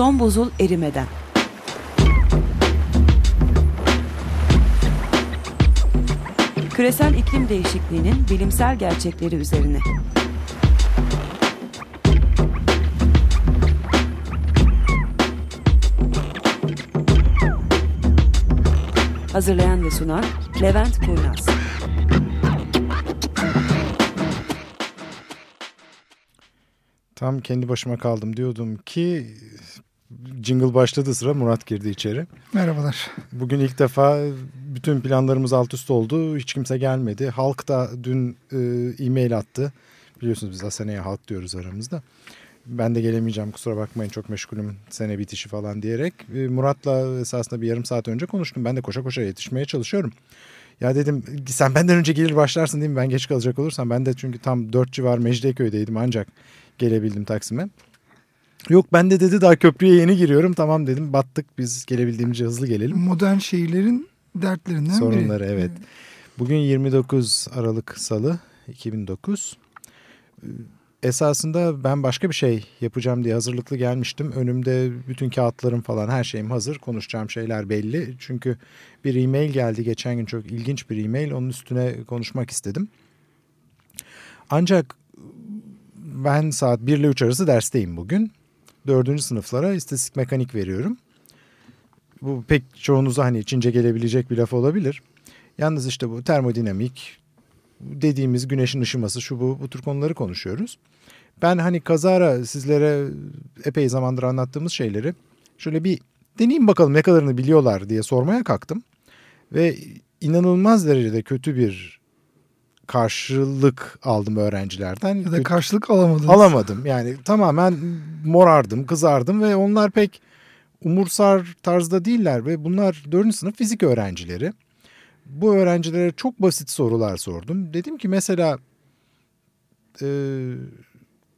Son buzul erimeden. Küresel iklim değişikliğinin bilimsel gerçekleri üzerine. Hazırlayan ve sunan Levent Kurnaz. Tam kendi başıma kaldım diyordum ki jingle başladı sıra Murat girdi içeri. Merhabalar. Bugün ilk defa bütün planlarımız alt üst oldu. Hiç kimse gelmedi. Halk da dün e, e-mail attı. Biliyorsunuz biz Asena'ya halk diyoruz aramızda. Ben de gelemeyeceğim kusura bakmayın çok meşgulüm sene bitişi falan diyerek. E, Murat'la esasında bir yarım saat önce konuştum. Ben de koşa koşa yetişmeye çalışıyorum. Ya dedim sen benden önce gelir başlarsın değil mi? Ben geç kalacak olursam. Ben de çünkü tam 4 civar Mecidiyeköy'deydim ancak gelebildim Taksim'e. Yok ben de dedi daha köprüye yeni giriyorum. Tamam dedim battık biz gelebildiğimizce hızlı gelelim. Modern şehirlerin dertlerinden Sorunları biri. evet. Bugün 29 Aralık Salı 2009. Esasında ben başka bir şey yapacağım diye hazırlıklı gelmiştim. Önümde bütün kağıtlarım falan her şeyim hazır. Konuşacağım şeyler belli. Çünkü bir e-mail geldi geçen gün çok ilginç bir e-mail. Onun üstüne konuşmak istedim. Ancak ben saat 1 ile 3 arası dersteyim bugün. Dördüncü sınıflara istatistik mekanik veriyorum. Bu pek çoğunuza hani içince gelebilecek bir laf olabilir. Yalnız işte bu termodinamik dediğimiz güneşin ışıması şu bu bu tür konuları konuşuyoruz. Ben hani kazara sizlere epey zamandır anlattığımız şeyleri şöyle bir deneyeyim bakalım ne kadarını biliyorlar diye sormaya kalktım. Ve inanılmaz derecede kötü bir karşılık aldım öğrencilerden. Ya da karşılık alamadınız. Alamadım. Yani tamamen morardım, kızardım ve onlar pek umursar tarzda değiller ve bunlar 4. sınıf fizik öğrencileri. Bu öğrencilere çok basit sorular sordum. Dedim ki mesela e,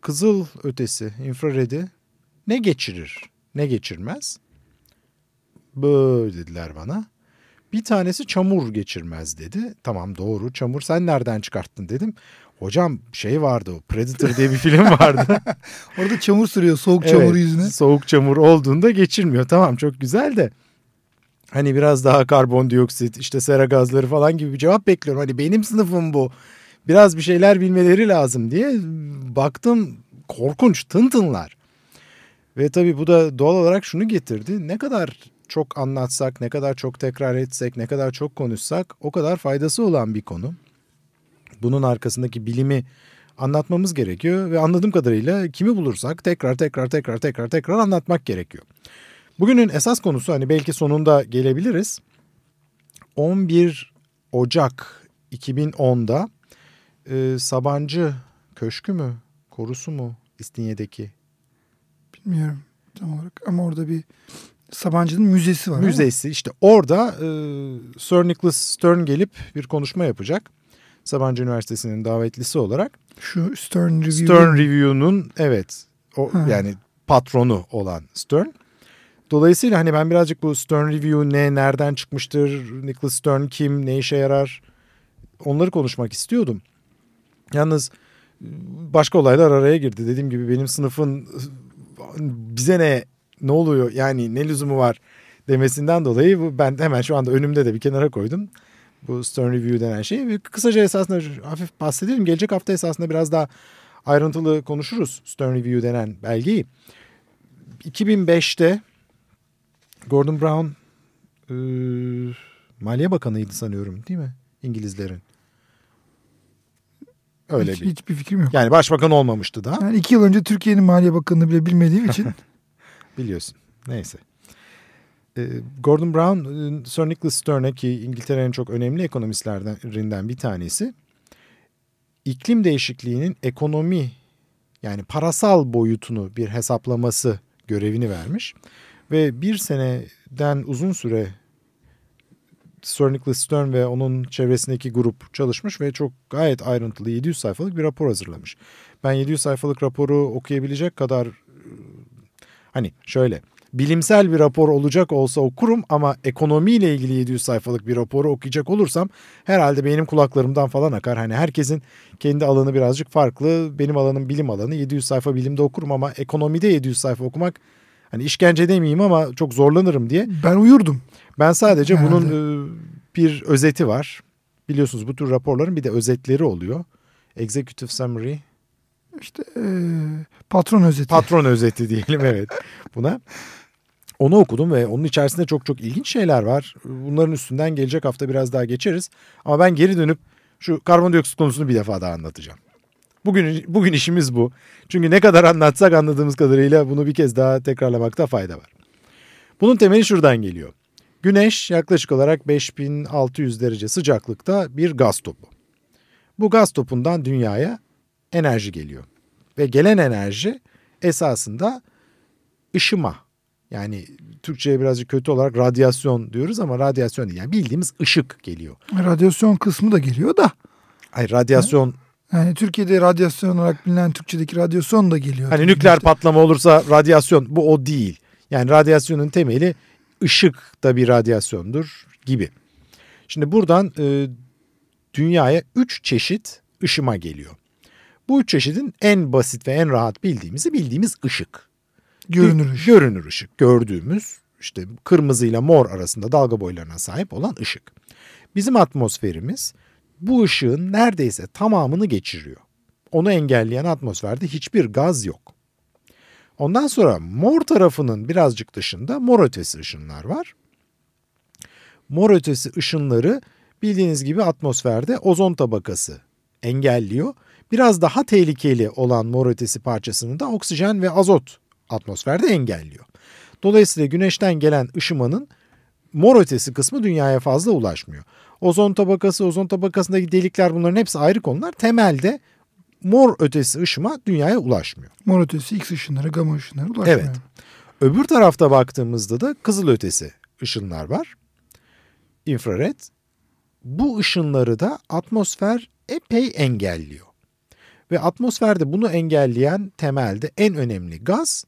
kızıl ötesi, infraredi ne geçirir, ne geçirmez? Böyle dediler bana. Bir tanesi çamur geçirmez dedi. Tamam doğru çamur sen nereden çıkarttın dedim. Hocam şey vardı o Predator diye bir film vardı. Orada çamur sürüyor soğuk çamur evet, yüzüne. Soğuk çamur olduğunda geçirmiyor. Tamam çok güzel de. Hani biraz daha karbondioksit işte sera gazları falan gibi bir cevap bekliyorum. Hani benim sınıfım bu. Biraz bir şeyler bilmeleri lazım diye baktım korkunç tıntınlar. Ve tabii bu da doğal olarak şunu getirdi. Ne kadar çok anlatsak, ne kadar çok tekrar etsek, ne kadar çok konuşsak o kadar faydası olan bir konu. Bunun arkasındaki bilimi anlatmamız gerekiyor ve anladığım kadarıyla kimi bulursak tekrar tekrar tekrar tekrar tekrar anlatmak gerekiyor. Bugünün esas konusu hani belki sonunda gelebiliriz. 11 Ocak 2010'da e, Sabancı Köşkü mü, korusu mu İstinye'deki? Bilmiyorum tam olarak ama orada bir Sabancı'nın müzesi var. Müzesi işte orada e, Sir Nicholas Stern gelip bir konuşma yapacak. Sabancı Üniversitesi'nin davetlisi olarak. Şu Stern Review. Stern Review'nun evet o ha. yani patronu olan Stern. Dolayısıyla hani ben birazcık bu Stern Review ne, nereden çıkmıştır, Nicholas Stern kim, ne işe yarar onları konuşmak istiyordum. Yalnız başka olaylar araya girdi. Dediğim gibi benim sınıfın bize ne ne oluyor yani ne lüzumu var demesinden dolayı ben hemen şu anda önümde de bir kenara koydum. Bu Stern Review denen şeyi. Kısaca esasında hafif bahsedelim. Gelecek hafta esasında biraz daha ayrıntılı konuşuruz Stern Review denen belgeyi. 2005'te Gordon Brown e, Maliye Bakanı'ydı sanıyorum değil mi? İngilizlerin. Öyle Hiç, bir. Hiçbir fikrim yok. Yani başbakan olmamıştı daha. Yani iki yıl önce Türkiye'nin Maliye Bakanı'nı bile bilmediğim için. Biliyorsun. Neyse. E, Gordon Brown, Sir Nicholas Stern'e ki İngiltere'nin çok önemli ekonomistlerinden bir tanesi. iklim değişikliğinin ekonomi yani parasal boyutunu bir hesaplaması görevini vermiş. Ve bir seneden uzun süre Sir Nicholas Stern ve onun çevresindeki grup çalışmış ve çok gayet ayrıntılı 700 sayfalık bir rapor hazırlamış. Ben 700 sayfalık raporu okuyabilecek kadar hani şöyle bilimsel bir rapor olacak olsa okurum ama ekonomiyle ilgili 700 sayfalık bir raporu okuyacak olursam herhalde benim kulaklarımdan falan akar. Hani herkesin kendi alanı birazcık farklı. Benim alanım bilim alanı. 700 sayfa bilimde okurum ama ekonomide 700 sayfa okumak Hani işkence demeyeyim ama çok zorlanırım diye. Ben uyurdum. Ben sadece Herhalde. bunun e, bir özeti var. Biliyorsunuz bu tür raporların bir de özetleri oluyor. Executive Summary, İşte e, patron özeti. patron özeti diyelim evet buna. Onu okudum ve onun içerisinde çok çok ilginç şeyler var. Bunların üstünden gelecek hafta biraz daha geçeriz. Ama ben geri dönüp şu karbondioksit konusunu bir defa daha anlatacağım. Bugün bugün işimiz bu. Çünkü ne kadar anlatsak anladığımız kadarıyla bunu bir kez daha tekrarlamakta fayda var. Bunun temeli şuradan geliyor. Güneş yaklaşık olarak 5600 derece sıcaklıkta bir gaz topu. Bu gaz topundan dünyaya enerji geliyor. Ve gelen enerji esasında ışıma. Yani Türkçe'ye birazcık kötü olarak radyasyon diyoruz ama radyasyon değil. Yani bildiğimiz ışık geliyor. Radyasyon kısmı da geliyor da. Hayır radyasyon Yani Türkiye'de radyasyon olarak bilinen Türkçedeki radyasyon da geliyor. hani nükleer işte. patlama olursa radyasyon bu o değil. Yani radyasyonun temeli ışık da bir radyasyondur gibi. Şimdi buradan e, dünyaya 3 çeşit ışıma geliyor. Bu üç çeşidin en basit ve en rahat bildiğimizi bildiğimiz ışık. Görünür ışık. Görünür ışık. Gördüğümüz işte kırmızıyla mor arasında dalga boylarına sahip olan ışık. Bizim atmosferimiz bu ışığın neredeyse tamamını geçiriyor. Onu engelleyen atmosferde hiçbir gaz yok. Ondan sonra mor tarafının birazcık dışında mor ötesi ışınlar var. Mor ötesi ışınları bildiğiniz gibi atmosferde ozon tabakası engelliyor. Biraz daha tehlikeli olan mor ötesi parçasını da oksijen ve azot atmosferde engelliyor. Dolayısıyla güneşten gelen ışımanın mor ötesi kısmı dünyaya fazla ulaşmıyor. Ozon tabakası, ozon tabakasındaki delikler bunların hepsi ayrı konular. Temelde mor ötesi ışıma dünyaya ulaşmıyor. Mor ötesi X ışınları, gama ışınları ulaşmıyor. Evet. Öbür tarafta baktığımızda da kızıl ötesi ışınlar var. İnfrared. Bu ışınları da atmosfer epey engelliyor. Ve atmosferde bunu engelleyen temelde en önemli gaz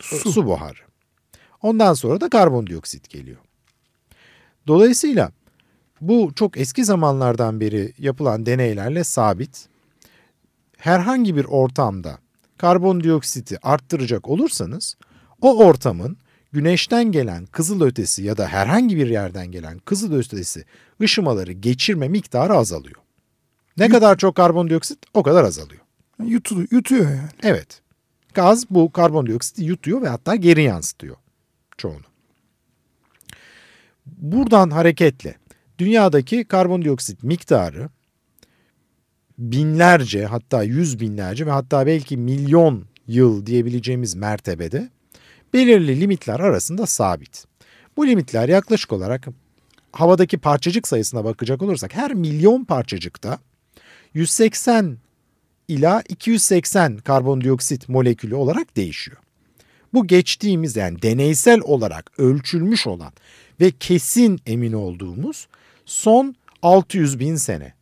su, Su. buharı. Ondan sonra da karbondioksit geliyor. Dolayısıyla bu çok eski zamanlardan beri yapılan deneylerle sabit. Herhangi bir ortamda karbondioksiti arttıracak olursanız o ortamın güneşten gelen kızıl ötesi ya da herhangi bir yerden gelen kızıl ötesi ışımaları geçirme miktarı azalıyor. Ne kadar çok karbondioksit o kadar azalıyor. Yutu, yutuyor yani. Evet. Gaz bu karbondioksiti yutuyor ve hatta geri yansıtıyor çoğunu. Buradan hareketle dünyadaki karbondioksit miktarı binlerce hatta yüz binlerce ve hatta belki milyon yıl diyebileceğimiz mertebede belirli limitler arasında sabit. Bu limitler yaklaşık olarak havadaki parçacık sayısına bakacak olursak her milyon parçacıkta 180 ila 280 karbondioksit molekülü olarak değişiyor. Bu geçtiğimiz yani deneysel olarak ölçülmüş olan ve kesin emin olduğumuz son 600 bin sene.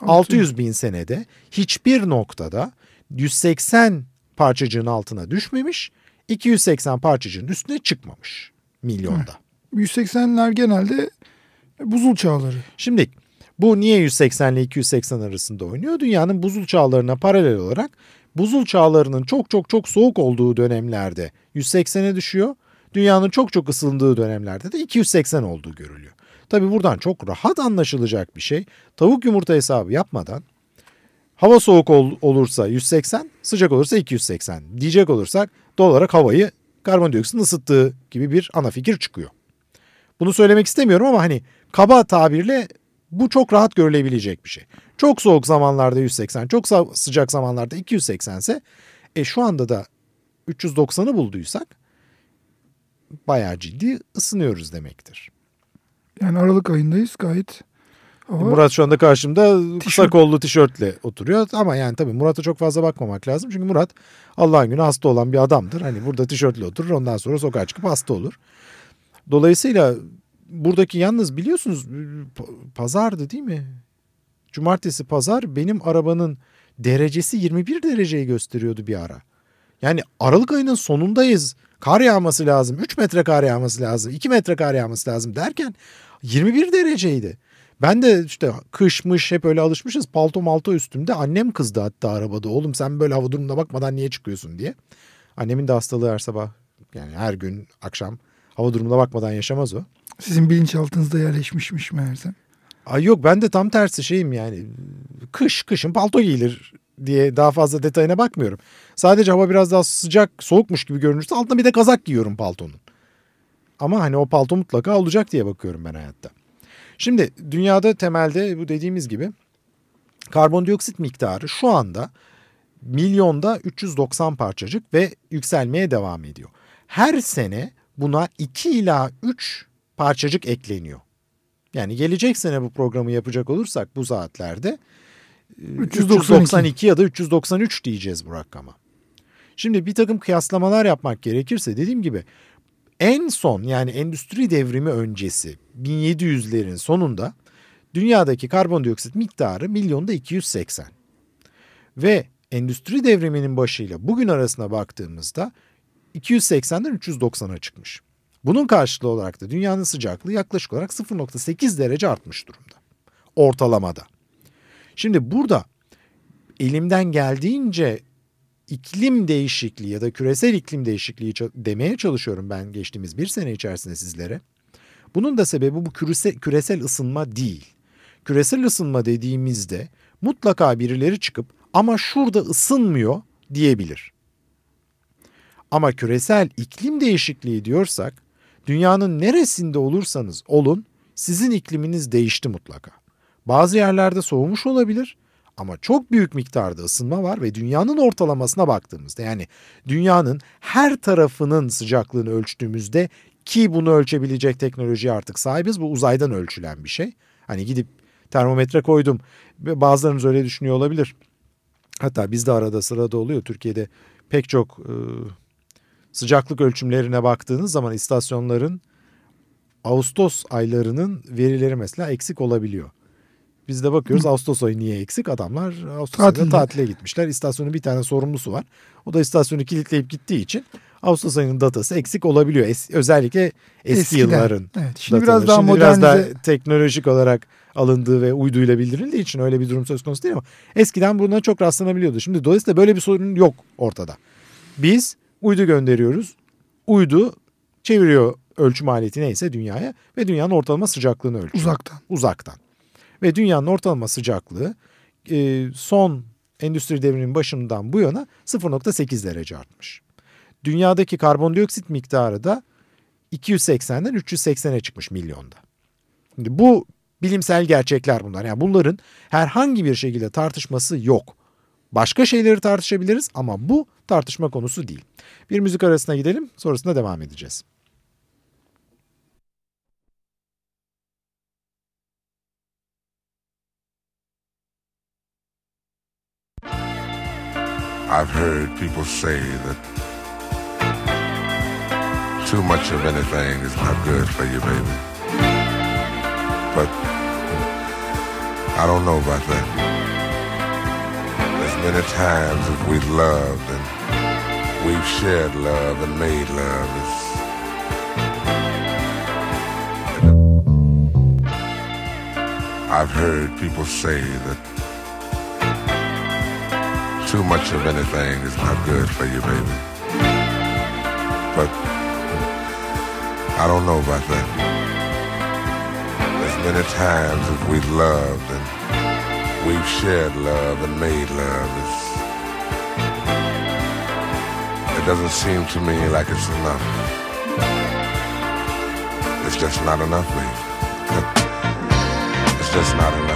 600 bin senede hiçbir noktada 180 parçacığın altına düşmemiş, 280 parçacığın üstüne çıkmamış milyonda. 180'ler genelde buzul çağları. Şimdi bu niye 180 ile 280 arasında oynuyor? Dünyanın buzul çağlarına paralel olarak buzul çağlarının çok çok çok soğuk olduğu dönemlerde 180'e düşüyor. Dünyanın çok çok ısındığı dönemlerde de 280 olduğu görülüyor. Tabi buradan çok rahat anlaşılacak bir şey. Tavuk yumurta hesabı yapmadan hava soğuk ol- olursa 180, sıcak olursa 280 diyecek olursak doğal olarak havayı karbondioksitin ısıttığı gibi bir ana fikir çıkıyor. Bunu söylemek istemiyorum ama hani kaba tabirle bu çok rahat görülebilecek bir şey. Çok soğuk zamanlarda 180, çok sıcak zamanlarda 280 ise e şu anda da 390'ı bulduysak bayağı ciddi ısınıyoruz demektir. Yani Aralık ayındayız gayet. Hava Murat şu anda karşımda kısa Tişört. kollu tişörtle oturuyor ama yani tabii Murat'a çok fazla bakmamak lazım. Çünkü Murat Allah'ın günü hasta olan bir adamdır. Hani burada tişörtle oturur ondan sonra sokağa çıkıp hasta olur. Dolayısıyla buradaki yalnız biliyorsunuz pa- pazardı değil mi? Cumartesi pazar benim arabanın derecesi 21 dereceyi gösteriyordu bir ara. Yani Aralık ayının sonundayız. Kar yağması lazım. 3 metre kar yağması lazım. 2 metre kar yağması lazım derken 21 dereceydi. Ben de işte kışmış hep öyle alışmışız. Palto malto üstümde. Annem kızdı hatta arabada. Oğlum sen böyle hava durumuna bakmadan niye çıkıyorsun diye. Annemin de hastalığı her sabah Yani her gün akşam hava durumuna bakmadan yaşamaz o. Sizin bilinçaltınızda yerleşmişmiş meğerse. Ay yok ben de tam tersi şeyim yani. Kış, kışın palto giyilir diye daha fazla detayına bakmıyorum. Sadece hava biraz daha sıcak, soğukmuş gibi görünürse altına bir de kazak giyiyorum paltonun. Ama hani o palto mutlaka olacak diye bakıyorum ben hayatta. Şimdi dünyada temelde bu dediğimiz gibi karbondioksit miktarı şu anda milyonda 390 parçacık ve yükselmeye devam ediyor. Her sene buna 2 ila 3 parçacık ekleniyor. Yani gelecek sene bu programı yapacak olursak bu saatlerde 392 ya da 393 diyeceğiz bu rakama. Şimdi bir takım kıyaslamalar yapmak gerekirse dediğim gibi en son yani endüstri devrimi öncesi 1700'lerin sonunda dünyadaki karbondioksit miktarı milyonda 280. Ve endüstri devriminin başıyla bugün arasına baktığımızda 280'den 390'a çıkmış. Bunun karşılığı olarak da dünyanın sıcaklığı yaklaşık olarak 0.8 derece artmış durumda. Ortalamada. Şimdi burada elimden geldiğince iklim değişikliği ya da küresel iklim değişikliği demeye çalışıyorum ben geçtiğimiz bir sene içerisinde sizlere. Bunun da sebebi bu küresel, küresel ısınma değil. Küresel ısınma dediğimizde mutlaka birileri çıkıp ama şurada ısınmıyor diyebilir. Ama küresel iklim değişikliği diyorsak dünyanın neresinde olursanız olun sizin ikliminiz değişti mutlaka. Bazı yerlerde soğumuş olabilir ama çok büyük miktarda ısınma var ve dünyanın ortalamasına baktığımızda yani dünyanın her tarafının sıcaklığını ölçtüğümüzde ki bunu ölçebilecek teknolojiye artık sahibiz. Bu uzaydan ölçülen bir şey. Hani gidip termometre koydum. Bazılarınız öyle düşünüyor olabilir. Hatta bizde arada sırada oluyor. Türkiye'de pek çok e, sıcaklık ölçümlerine baktığınız zaman istasyonların Ağustos aylarının verileri mesela eksik olabiliyor. Biz de bakıyoruz Hı. Ağustos ayı niye eksik? Adamlar Ağustos ayında tatile gitmişler. İstasyonun bir tane sorumlusu var. O da istasyonu kilitleyip gittiği için Ağustos ayının datası eksik olabiliyor. Es, özellikle eski Eskiden. yılların. Evet, şimdi dataları. biraz daha şimdi modernize... biraz daha teknolojik olarak alındığı ve uyduyla bildirildiği için öyle bir durum söz konusu değil ama eskiden buna çok rastlanabiliyordu. Şimdi dolayısıyla böyle bir sorun yok ortada. Biz uydu gönderiyoruz. Uydu çeviriyor ölçüm aleti neyse dünyaya ve dünyanın ortalama sıcaklığını ölçüyor. Uzaktan. Uzaktan. Ve dünyanın ortalama sıcaklığı e, son endüstri devriminin başından bu yana 0.8 derece artmış. Dünyadaki karbondioksit miktarı da 280'den 380'e çıkmış milyonda. Şimdi bu bilimsel gerçekler bunlar. Yani bunların herhangi bir şekilde tartışması yok. Başka şeyleri tartışabiliriz ama bu tartışma konusu değil. Bir müzik arasına gidelim sonrasında devam edeceğiz. I've heard people say that too much of anything is not good for you, baby. But I don't know about that. As many times as we've loved we've shared love and made love, I've heard people say that too much of anything is not good for you, baby. But I don't know about that. As many times as we've loved and we've shared love and made love, doesn't seem to me like it's enough. It's just not enough, baby. it's just not enough.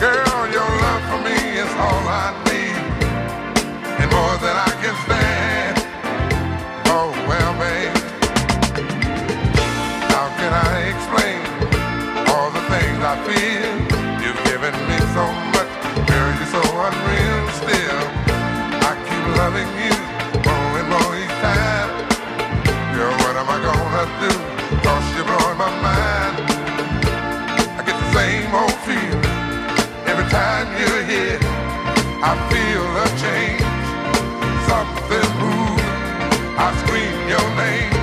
Girl, your love for me is all I need, and more than I can stand. Oh well, babe, how can I explain all the things I feel? You've given me so much, I feel a change, something moving. I scream your name.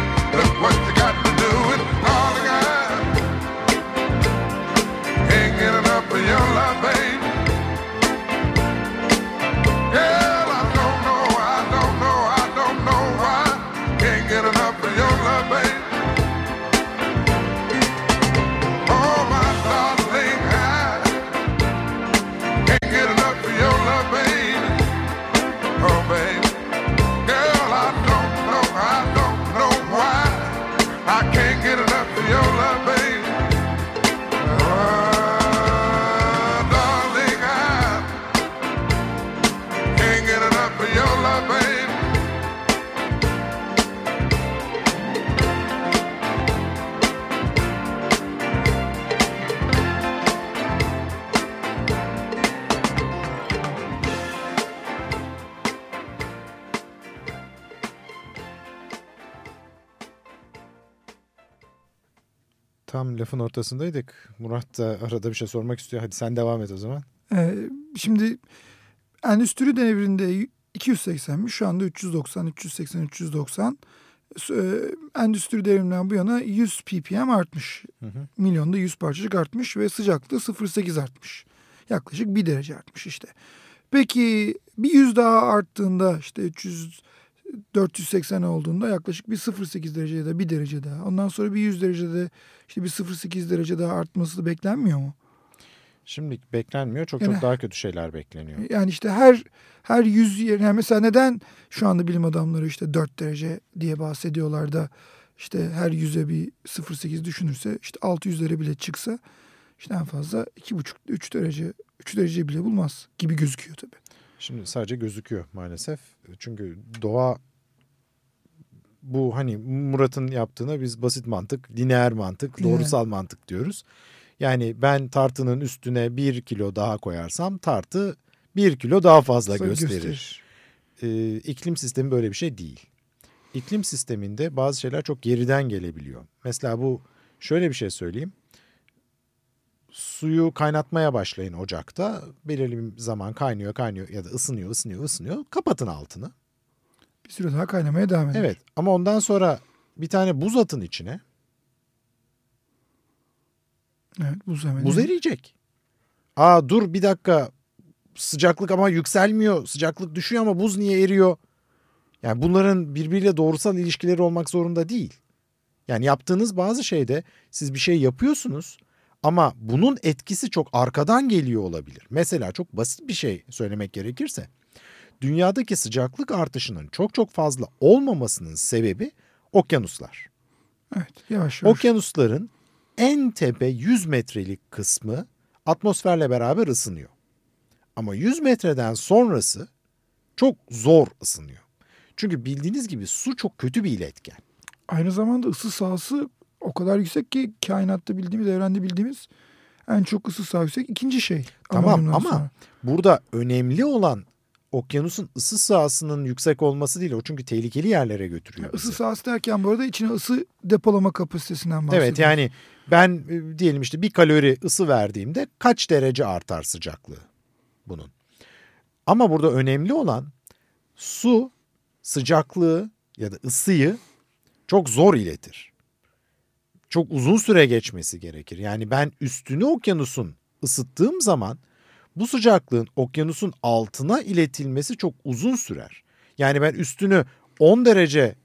Tam lafın ortasındaydık. Murat da arada bir şey sormak istiyor. Hadi sen devam et o zaman. Ee, şimdi endüstri devrinde 280'miş şu anda 390, 380, 390. Ee, endüstri devriminden bu yana 100 ppm artmış. Hı hı. Milyonda 100 parçacık artmış ve sıcaklığı 0.8 artmış. Yaklaşık 1 derece artmış işte. Peki bir 100 daha arttığında işte 300 480 olduğunda yaklaşık bir 0.8 derece ya da 1 derece daha. Ondan sonra bir 100 derecede işte bir 0.8 derece daha artması beklenmiyor mu? Şimdi beklenmiyor. Çok Yani- çok daha kötü şeyler bekleniyor. Yani işte her her 100 yerine yani mesela neden şu anda bilim adamları işte 4 derece diye bahsediyorlar da işte her 100'e bir 0.8 düşünürse işte 600'lere bile çıksa işte en fazla 2,5-3 derece 3 derece bile bulmaz gibi gözüküyor tabii. Şimdi sadece gözüküyor maalesef. Çünkü doğa bu hani Murat'ın yaptığına biz basit mantık, lineer mantık, doğrusal mantık diyoruz. Yani ben tartının üstüne bir kilo daha koyarsam tartı bir kilo daha fazla Sonra gösterir. Ee, iklim sistemi böyle bir şey değil. İklim sisteminde bazı şeyler çok geriden gelebiliyor. Mesela bu şöyle bir şey söyleyeyim. Suyu kaynatmaya başlayın ocakta. Belirli bir zaman kaynıyor kaynıyor ya da ısınıyor ısınıyor ısınıyor. Kapatın altını. Bir süre daha kaynamaya devam eder. Evet ama ondan sonra bir tane buz atın içine. Evet buz hemen. Buz eriyecek. Aa dur bir dakika sıcaklık ama yükselmiyor. Sıcaklık düşüyor ama buz niye eriyor? Yani bunların birbiriyle doğrusal ilişkileri olmak zorunda değil. Yani yaptığınız bazı şeyde siz bir şey yapıyorsunuz ama bunun etkisi çok arkadan geliyor olabilir. Mesela çok basit bir şey söylemek gerekirse dünyadaki sıcaklık artışının çok çok fazla olmamasının sebebi okyanuslar. Evet yavaş yavaş. Okyanusların en tepe 100 metrelik kısmı atmosferle beraber ısınıyor. Ama 100 metreden sonrası çok zor ısınıyor. Çünkü bildiğiniz gibi su çok kötü bir iletken. Aynı zamanda ısı sahası o kadar yüksek ki kainatta bildiğimiz, evrende bildiğimiz en çok ısı sahası yüksek ikinci şey. Tamam ama sonra. burada önemli olan okyanusun ısı sahasının yüksek olması değil. O çünkü tehlikeli yerlere götürüyor Isı bizi. sahası derken bu arada içine ısı depolama kapasitesinden bahsediyoruz. Evet yani ben e, diyelim işte bir kalori ısı verdiğimde kaç derece artar sıcaklığı bunun. Ama burada önemli olan su sıcaklığı ya da ısıyı çok zor iletir. Çok uzun süre geçmesi gerekir. Yani ben üstünü okyanusun ısıttığım zaman bu sıcaklığın okyanusun altına iletilmesi çok uzun sürer. Yani ben üstünü 10 derece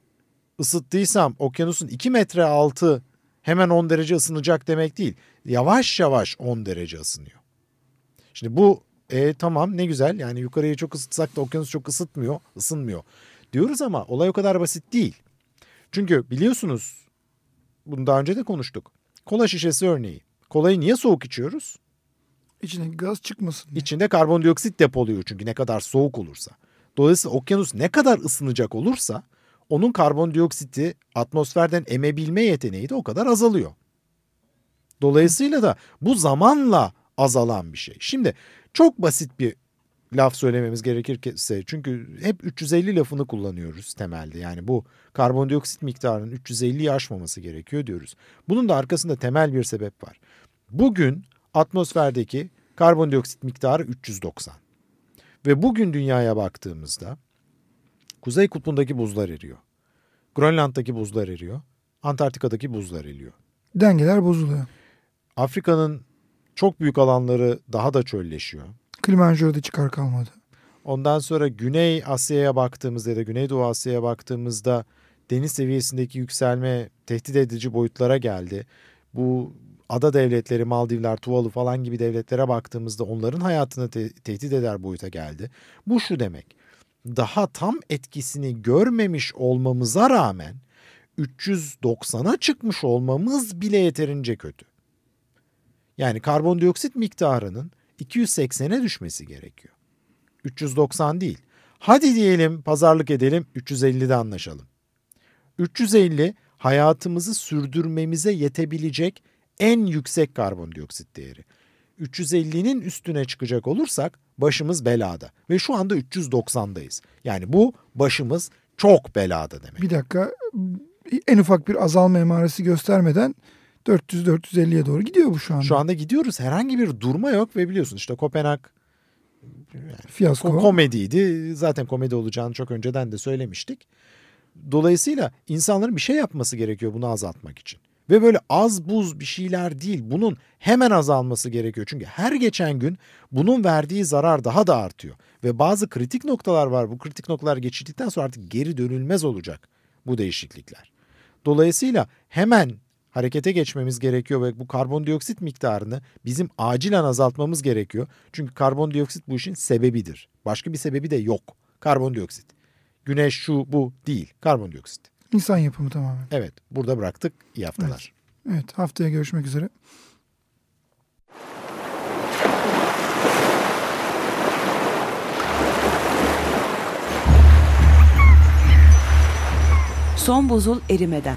ısıttıysam okyanusun 2 metre altı hemen 10 derece ısınacak demek değil. Yavaş yavaş 10 derece ısınıyor. Şimdi bu e, tamam ne güzel yani yukarıyı çok ısıtsak da okyanus çok ısıtmıyor, ısınmıyor diyoruz ama olay o kadar basit değil. Çünkü biliyorsunuz bunu daha önce de konuştuk. Kola şişesi örneği. Kolayı niye soğuk içiyoruz? İçindeki gaz çıkmasın. diye. İçinde karbondioksit depoluyor çünkü ne kadar soğuk olursa. Dolayısıyla okyanus ne kadar ısınacak olursa onun karbondioksiti atmosferden emebilme yeteneği de o kadar azalıyor. Dolayısıyla da bu zamanla azalan bir şey. Şimdi çok basit bir laf söylememiz gerekirse çünkü hep 350 lafını kullanıyoruz temelde. Yani bu karbondioksit miktarının 350'yi aşmaması gerekiyor diyoruz. Bunun da arkasında temel bir sebep var. Bugün atmosferdeki karbondioksit miktarı 390. Ve bugün dünyaya baktığımızda Kuzey Kutbu'ndaki buzlar eriyor. Grönland'daki buzlar eriyor. Antarktika'daki buzlar eriyor. Dengeler bozuluyor. Afrika'nın çok büyük alanları daha da çölleşiyor. Kilimanjaro'da çıkar kalmadı. Ondan sonra Güney Asya'ya baktığımızda ya da Güneydoğu Asya'ya baktığımızda deniz seviyesindeki yükselme tehdit edici boyutlara geldi. Bu ada devletleri, Maldivler, Tuvalu falan gibi devletlere baktığımızda onların hayatını te- tehdit eder boyuta geldi. Bu şu demek. Daha tam etkisini görmemiş olmamıza rağmen 390'a çıkmış olmamız bile yeterince kötü. Yani karbondioksit miktarının 280'e düşmesi gerekiyor. 390 değil. Hadi diyelim pazarlık edelim 350'de anlaşalım. 350 hayatımızı sürdürmemize yetebilecek en yüksek karbondioksit değeri. 350'nin üstüne çıkacak olursak başımız belada ve şu anda 390'dayız. Yani bu başımız çok belada demek. Bir dakika en ufak bir azalma emaresi göstermeden 400-450'ye doğru gidiyor bu şu anda. Şu anda gidiyoruz herhangi bir durma yok ve biliyorsun işte Kopenhag Fiyasko. Ko- komediydi. Zaten komedi olacağını çok önceden de söylemiştik. Dolayısıyla insanların bir şey yapması gerekiyor bunu azaltmak için. Ve böyle az buz bir şeyler değil. Bunun hemen azalması gerekiyor. Çünkü her geçen gün bunun verdiği zarar daha da artıyor. Ve bazı kritik noktalar var. Bu kritik noktalar geçildikten sonra artık geri dönülmez olacak bu değişiklikler. Dolayısıyla hemen harekete geçmemiz gerekiyor ve bu karbondioksit miktarını bizim acilen azaltmamız gerekiyor. Çünkü karbondioksit bu işin sebebidir. Başka bir sebebi de yok. Karbondioksit. Güneş şu bu değil. Karbondioksit. İnsan yapımı tamamen. Evet burada bıraktık. İyi haftalar. Evet haftaya görüşmek üzere. Son buzul erimeden.